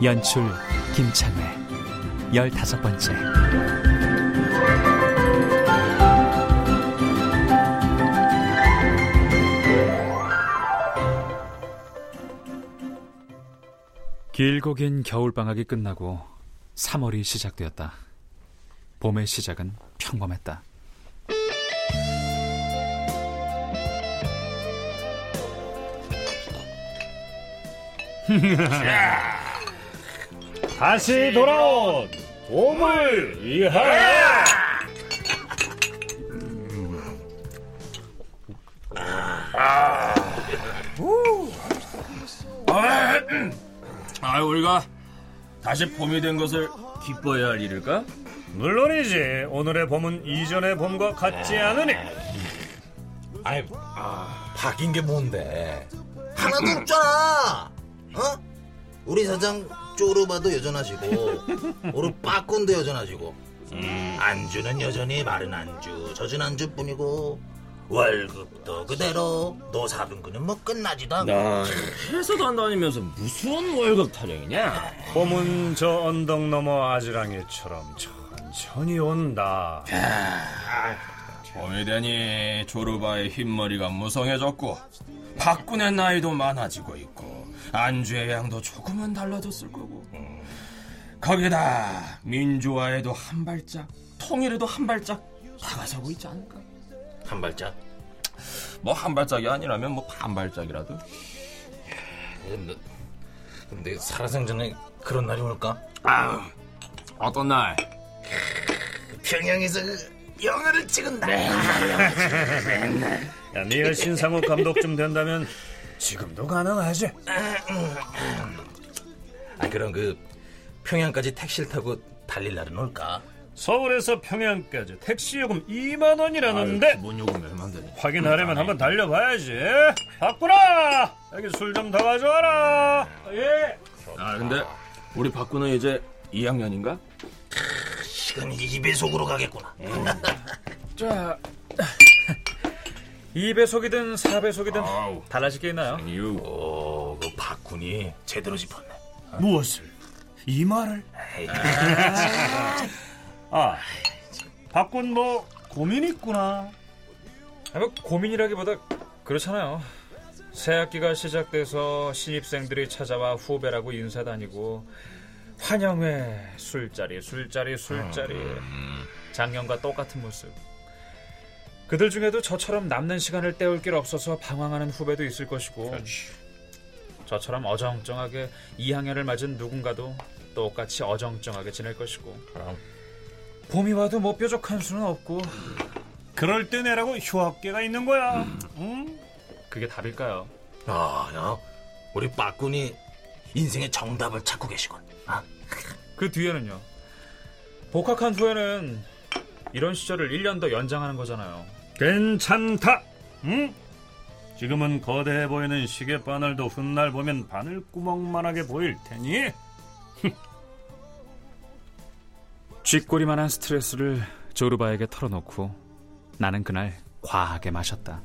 연출 김창회 열다섯 번째 길고 긴 겨울방학이 끝나고 3월이 시작되었다. 봄의 시작은 평범했다. 다시 돌아온 봄을 위하여 아, 우리가 다시 봄이 된 것을 기뻐해야 할 일일까? 물론이지 오늘의 봄은 이전의 봄과 같지 않으니 아이, 바뀐 게 뭔데? 하나도 없잖아. 어? 우리 사장 쪼르바도 여전하시고, 우리 빠꾼도 여전하시고, 안주는 여전히 마른 안주, 젖은 안주뿐이고, 월급도 그대로, 노사분근은 뭐 끝나지도 않고. 나 회사도 안 다니면서 무슨 월급 타령이냐? 봄은 저 언덕 너머 아지랑이처럼 천천히 온다. 봄이 되니 조르바의 흰머리가 무성해졌고 박군의 나이도 많아지고 있고 안주의 양도 조금은 달라졌을 거고 거기다 민주화에도 한 발짝 통일에도 한 발짝 다가서고 있지 않을까? 한 발짝. 뭐 한 발짝이 아니라면 뭐 반 발짝이라도 근데, 근데 살아생전에 그런 날이 올까? 아유 어떤 날 평양에서 그 영화를 찍은 날. 야, 네가 신상욱 감독 좀 된다면 지금도 가능하지 아, 그럼 그, 평양까지 택시를 타고 달릴 날은 올까? 서울에서 평양까지 택시 요금 2만 원이라는데 기본 요금이 얼마인데? 확인하려면 한번 달려봐야지 바꾸라 여기 술 좀 더 가져와라 예 아 근데 우리 박군은 이제 2학년인가? 시간이 2배속으로 가겠구나. 자 2배속이든 4배속이든 아우. 달라질 게 있나요? 유 오, 그 박군이 제대로 짚었네. 무엇을? 이 말을? 아, 박군 뭐 고민 있구나. 아, 뭐 고민이라기보다 그렇잖아요. 새 학기가 시작돼서 신입생들이 찾아와 후배라고 인사 다니고 환영회 술자리 술자리 술자리 작년과 똑같은 모습. 그들 중에도 저처럼 남는 시간을 때울 길 없어서 방황하는 후배도 있을 것이고 저처럼 어정쩡하게 2학년을 맞은 누군가도 똑같이 어정쩡하게 지낼 것이고 봄이 와도 뭐 뾰족한 수는 없고 그럴 때 내라고 휴학계가 있는 거야. 응? 그게 답일까요? 아, 야, 우리 빠꾼이 인생의 정답을 찾고 계시군. 아, 그 뒤에는요. 복학한 후에는 이런 시절을 1년 더 연장하는 거잖아요. 괜찮다. 응? 지금은 거대해 보이는 시계 바늘도 훗날 보면 바늘구멍만하게 보일 테니 쥐꼬리만한 스트레스를 조르바에게 털어놓고 나는 그날 과하게 마셨다.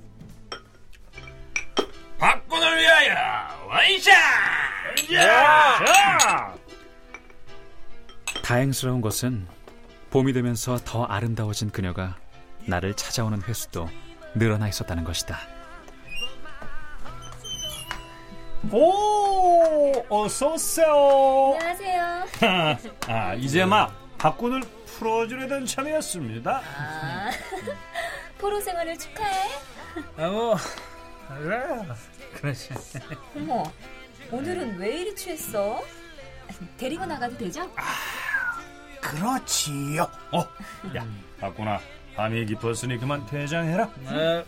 박군을 위하여 원샷! 자! 다행스러운 것은 봄이 되면서 더 아름다워진 그녀가 나를 찾아오는 횟수도 늘어나 있었다는 것이다. 오, 어서 오세요. 안녕하세요. 아, 이제 막 박군을 풀어주려던 참이었습니다. 아, 포로 생활을 축하해. 아, 뭐, 그래. 그렇지. 어머, 오늘은 왜 이리 취했어? 데리고 나가도 되죠? 그렇지요. 어, 야, 박구나. 밤이 깊었으니 그만 퇴장해라. 네.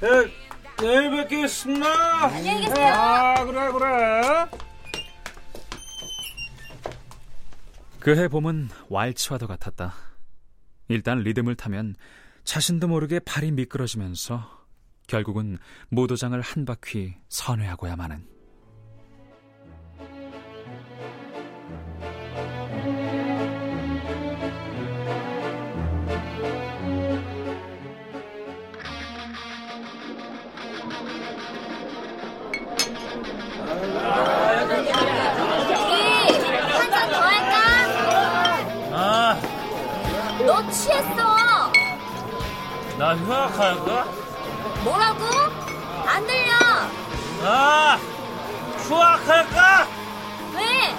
네, 내일 뵙겠습니다. 안녕히 계세요. 아, 그래, 그래. 그해 봄은 왈츠와도 같았다. 일단 리듬을 타면 자신도 모르게 발이 미끄러지면서 결국은 모도장을 한 바퀴 선회하고야만은. 나 휴학할까? 뭐라고? 안 들려. 아, 휴학할까? 왜?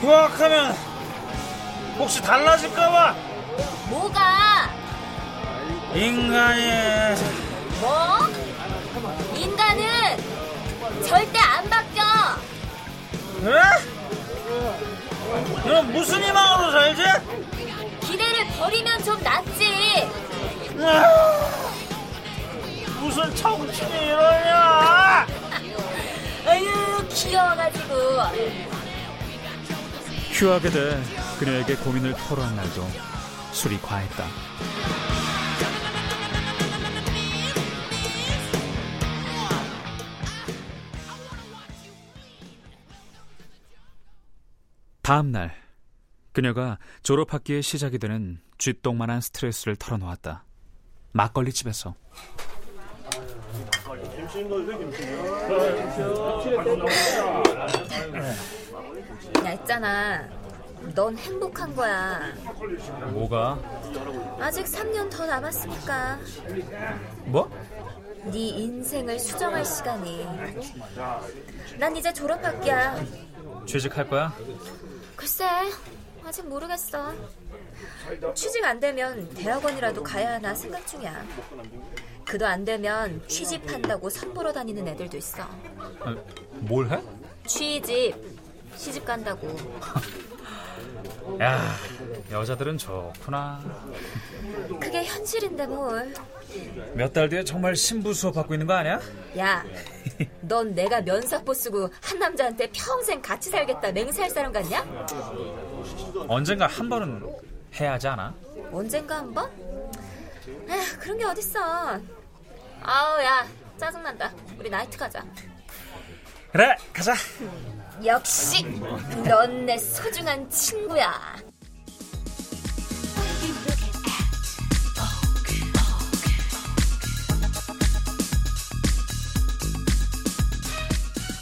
휴학하면 혹시 달라질까봐 뭐가? 인간이 뭐? 인간은 절대 안 바뀌어. 그래? 그럼 무슨 희망으로 살지? 기대를 버리면 좀 낫지. 무슨 청춘이 이러냐? 아유 귀여워가지고. 휴학에 대해 그녀에게 고민을 토로한 날도 술이 과했다. 다음 날 그녀가 졸업학기의 시작이 되는 쥐똥만한 스트레스를 털어놓았다. 막걸리 집에서 야 있잖아. 넌 행복한 거야. 뭐가? 아직 3년 더 남았으니까 뭐? 네 인생을 수정할 시간이. 난 이제 졸업학기야. 취직할 거야? 글쎄, 아직 모르겠어. 취직 안 되면 대학원이라도 가야 하나 생각 중이야. 그도 안 되면 취직한다고 선보러 다니는 애들도 있어. 아, 뭘 해? 취직, 시집 간다고. 야, 여자들은 좋구나. 그게 현실인데 뭘. 몇 달 뒤에 정말 신부 수업 받고 있는 거 아니야? 야, 넌 내가 면사포 쓰고 한 남자한테 평생 같이 살겠다 맹세할 사람 같냐? 언젠가 한 번은 해야 하지 않아? 언젠가 한 번? 에휴, 그런 게 어딨어. 아우, 야, 짜증난다. 우리 나이트 가자. 그래, 가자. 역시, 넌 내 소중한 친구야.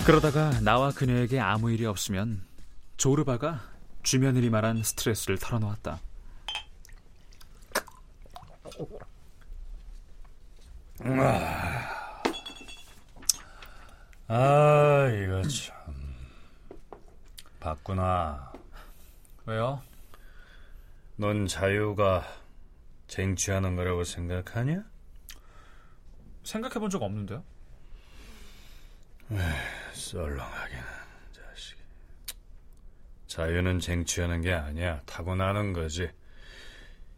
그러다가 나와 그녀에게 아무 일이 없으면 조르바가 주며느리 말한 스트레스를 털어놓았다. 아, 이거 참. 봤구나. 왜요? 넌 자유가 쟁취하는 거라고 생각하냐? 생각해 본 적 없는데요? 썰렁하긴 자식. 자유는 쟁취하는 게 아니야. 타고나는 거지.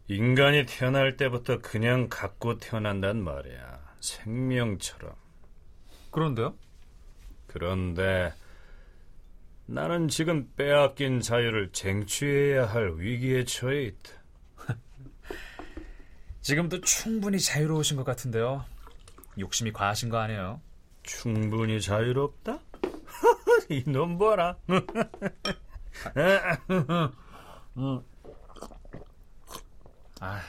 인간이 태어날 때부터 그냥 갖고 태어난단 말이야. 생명처럼. 그런데요? 그런데 나는 지금 빼앗긴 자유를 쟁취해야 할 위기에 처해 있다. 지금도 충분히 자유로우신 것 같은데요. 욕심이 과하신 거 아니에요? 충분히 자유롭다? 이놈 봐라. 아,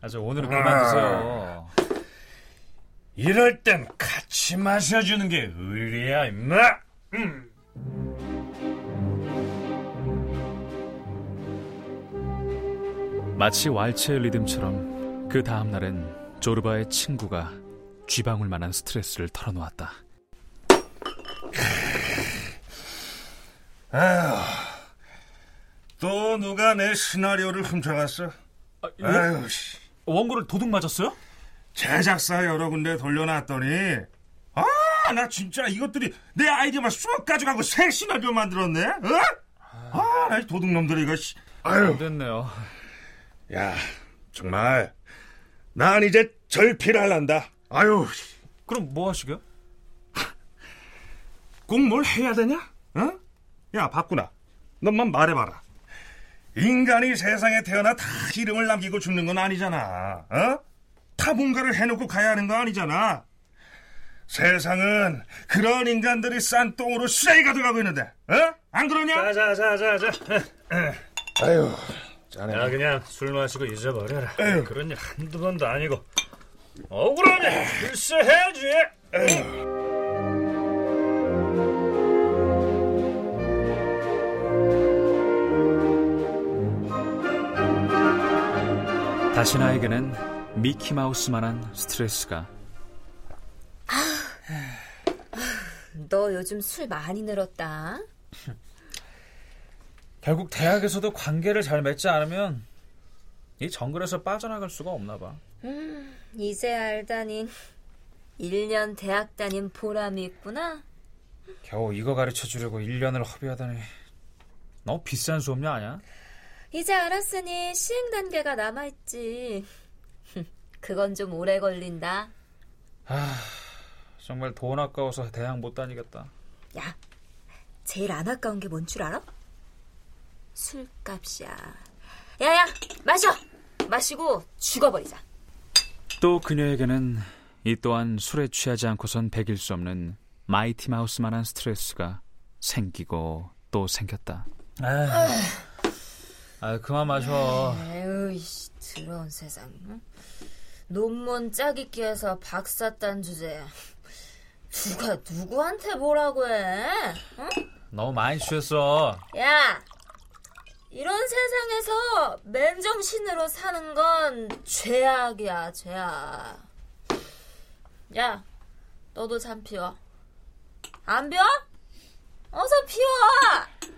아주 오늘은 그만 드세요. 이럴 땐 같이 마셔주는 게 의리야, 임마. 마치 왈츠의 리듬처럼 그 다음 날엔 조르바의 친구가 쥐방울 만한 스트레스를 털어놓았다. 또 누가 내 시나리오를 훔쳐갔어? 아, 아유, 씨. 원고를 도둑 맞았어요? 제작사 여러 군데 돌려놨더니 아, 나 진짜 이것들이 내 아이디어만 쏙 가져가고 새 시나리오 만들었네. 어? 아, 도둑놈들이 이거. 씨. 아유, 됐네요. 야, 정말 난 이제 절필할란다. 아유, 그럼 뭐 하시게요? 꼭 뭘 해야 되냐? 어? 야, 박구나. 너만 말해봐라. 인간이 세상에 태어나 다 이름을 남기고 죽는 건 아니잖아. 어? 다 뭔가를 해놓고 가야 하는 거 아니잖아. 세상은 그런 인간들이 싼 똥으로 쓰레기가 돼가고 있는데, 어? 안 그러냐? 자 자 자 자 자. 아유, 야 그냥 술 마시고 잊어버려라. 에휴. 그런 일 한두 번도 아니고 억울하네. 글쎄 해야지. 다시 나에게는 미키마우스만한 스트레스가 너 요즘 술 많이 늘었다. 결국 대학에서도 관계를 잘 맺지 않으면 이 정글에서 빠져나갈 수가 없나 봐. 이제 알다니 1년 대학 다닌 보람이 있구나. 겨우 이거 가르쳐 주려고 1년을 허비하다니 너무 비싼 수업료 아니야? 이제 알았으니 시행 단계가 남아있지. 그건 좀 오래 걸린다. 정말 돈 아까워서 대학 못 다니겠다. 야, 제일 안 아까운 게 뭔 줄 알아? 술값이야. 야야, 마셔! 마시고 죽어버리자. 또 그녀에게는 이 또한 술에 취하지 않고선 배길 수 없는 마이티 마우스만한 스트레스가 생기고 또 생겼다. 아, 그만 마셔. 에휴, 씨, 더러운 세상. 응? 논문 짜깁기 해서 박사 딴 주제. 누가 누구한테 뭐라고 해? 응? 너무 많이 취했어. 야, 이런 세상에서 맨정신으로 사는 건 죄악이야, 죄악. 야, 너도 좀 피워. 안 피워? 어서 피워!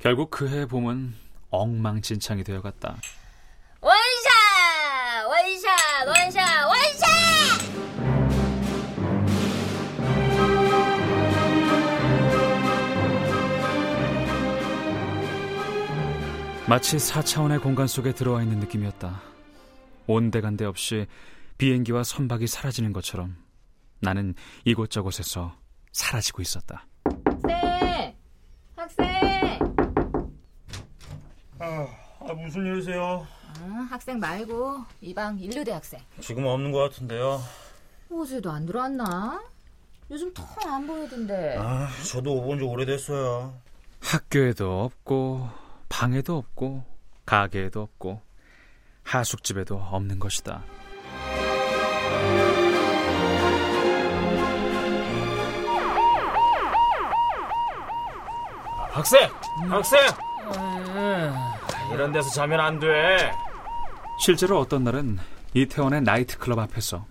결국 그해 봄은 엉망진창이 되어갔다. 원샷! 원샷! 원샷! 원샷! 마치 4차원의 공간 속에 들어와 있는 느낌이었다. 온데간데 없이 비행기와 선박이 사라지는 것처럼 나는 이곳저곳에서 사라지고 있었다. 학생! 학생! 아, 아, 무슨 일이세요? 응, 학생 말고 이방 인류대 학생. 지금 없는 것 같은데요. 어제도 안 들어왔나? 요즘 통 안 보이던데. 아, 저도 오본 지 오래됐어요. 학교에도 없고 방에도 없고 가게에도 없고 하숙집에도 없는 것이다. 학생! 학생! 이런 데서 자면 안 돼. 실제로 어떤 날은 이태원의 나이트클럽 앞에서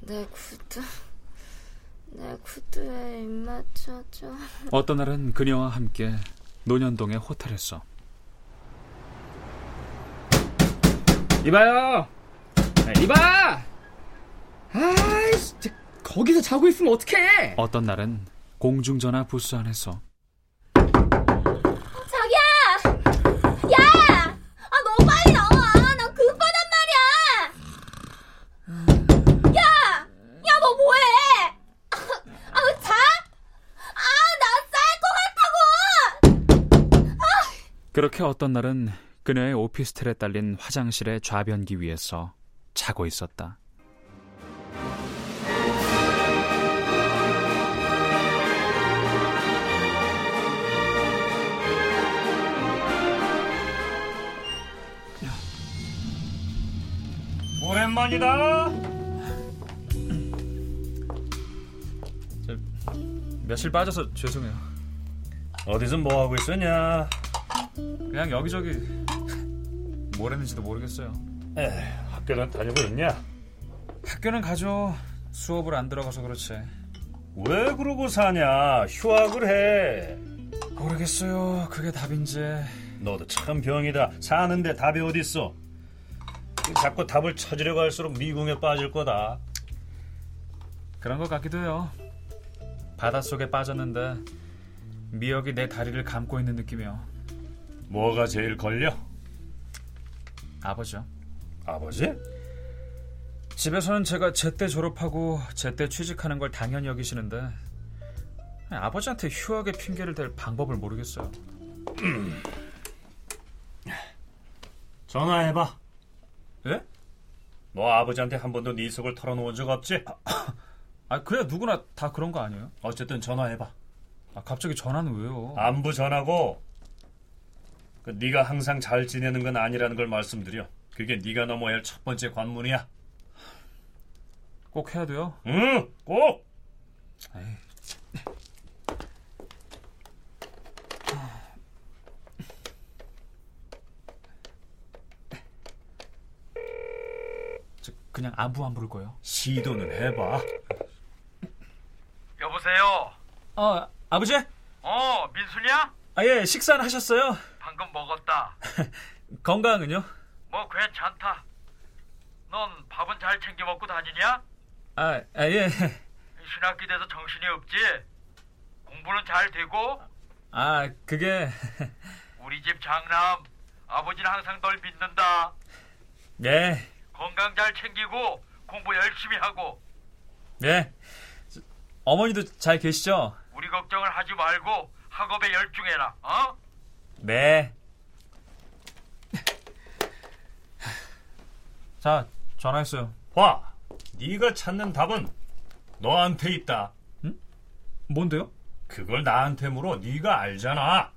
내 구두, 내 구두에 입 맞춰줘. 어떤 날은 그녀와 함께 논현동의 호텔에서 이봐요. 네, 이봐. 아이씨, 진짜 거기서 자고 있으면 어떡해? 어떤 날은 공중전화 부스 안에서 자기야! 야! 아, 너무 빨리 나와! 나 급하단 말이야! 야! 야, 너 뭐해? 아, 왜 자? 아, 나 쌀 것 같다고! 그렇게 어떤 날은 그녀의 오피스텔에 딸린 화장실의 좌변기 위에서 자고 있었다. 오랜만이다. 며칠 빠져서 죄송해요. 어디서 뭐 하고 있었냐? 그냥 여기저기 뭘 했는지도 모르겠어요. 에, 학교는 다니고 있냐? 학교는 가죠. 수업을 안 들어가서 그렇지. 왜 그러고 사냐? 휴학을 해. 모르겠어요. 그게 답인지. 너도 참 병이다. 사는데 답이 어딨어? 자꾸 답을 찾으려고 할수록 미궁에 빠질 거다. 그런 것 같기도 해요. 바닷속에 빠졌는데 미역이 내 다리를 감고 있는 느낌이요. 뭐가 제일 걸려? 아버죠. 아버지? 집에서는 제가 제때 졸업하고 제때 취직하는 걸 당연히 여기시는데 아버지한테 휴학의 핑계를 댈 방법을 모르겠어요. 전화해봐. 예? 너 아버지한테 한 번도 네 속을 털어놓은 적 없지? 아 그래야 누구나 다 그런 거 아니에요? 어쨌든 전화해봐. 아 갑자기 전화는 왜요? 안부 전하고 그 네가 항상 잘 지내는 건 아니라는 걸 말씀드려. 그게 네가 넘어야 할 첫 번째 관문이야. 꼭 해야 돼요? 응, 꼭. 저 그냥 안부 안 부를 거예요. 시도는 해봐. 여보세요. 어 아버지? 어, 민순이야? 아 예 식사는 하셨어요? 방금 먹었다. 건강은요? 뭐 괜찮다. 넌 밥은 잘 챙겨 먹고 다니냐? 아, 아 예. 신학기 돼서 정신이 없지? 공부는 잘 되고? 아 그게 우리 집 장남 아버지는 항상 널 믿는다. 예 건강 잘 챙기고 공부 열심히 하고 예. 저, 어머니도 잘 계시죠? 우리 걱정을 하지 말고 학업에 열중해라. 어? 네. 자 전화했어요. 봐, 네가 찾는 답은 너한테 있다. 뭔데요? 그걸 나한테 물어. 네가 알잖아.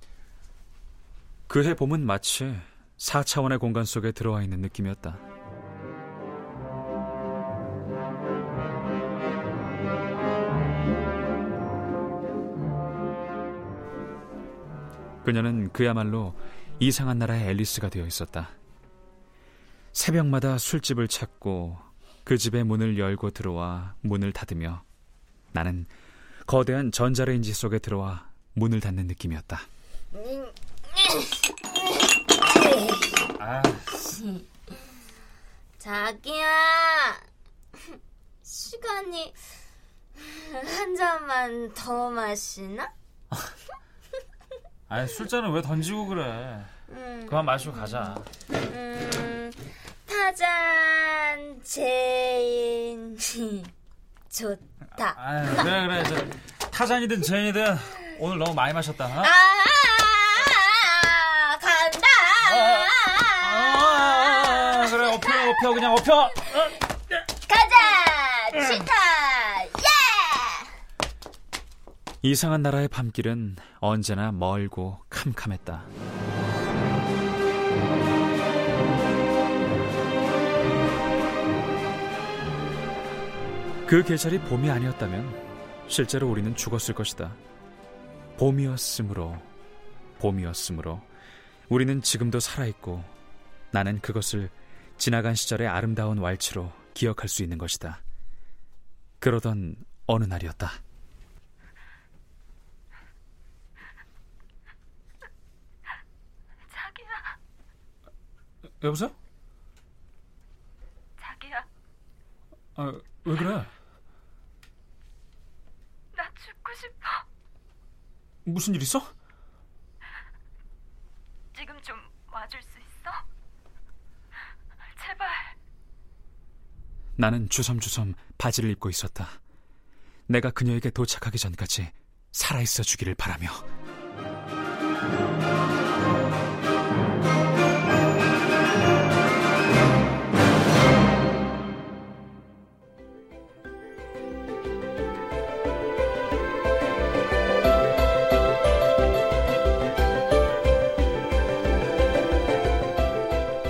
그 해봄은 마치 4차원의 공간 속에 들어와 있는 느낌이었다. 그녀는 그야말로 이상한 나라의 앨리스가 되어 있었다. 새벽마다 술집을 찾고 그 집의 문을 열고 들어와 문을 닫으며 나는 거대한 전자레인지 속에 들어와 문을 닫는 느낌이었다. 아, 자기야, 시간이 한 잔만 더 마시나? 아니 술잔을 왜 던지고 그래? 음, 그만 마시고 가자. 음, 타잔 제인이 좋다. 아 그래 그래 저 타잔이든 제인이든 오늘 너무 많이 마셨다. 어? 아, 간다. 아, 그래 업혀 업혀 그냥 업혀. 가자, 치타, 예! 이상한 나라의 밤길은 언제나 멀고 캄캄했다. 그 계절이 봄이 아니었다면 실제로 우리는 죽었을 것이다. 봄이었으므로, 봄이었으므로 우리는 지금도 살아있고 나는 그것을 지나간 시절의 아름다운 왈츠로 기억할 수 있는 것이다. 그러던 어느 날이었다. 자기야, 여보세요? 자기야, 아, 왜 그래? 나 죽고 싶어. 무슨 일 있어? 지금 좀 와줄 수 있어? 제발. 나는 주섬주섬 바지를 입고 있었다. 내가 그녀에게 도착하기 전까지 살아있어 주기를 바라며.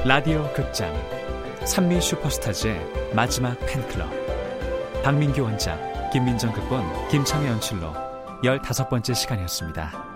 라디오 극장 산미 슈퍼스타즈의 마지막 팬클럽 박민규 원작 김민정 극본 김창희 연출로 15번째 시간이었습니다.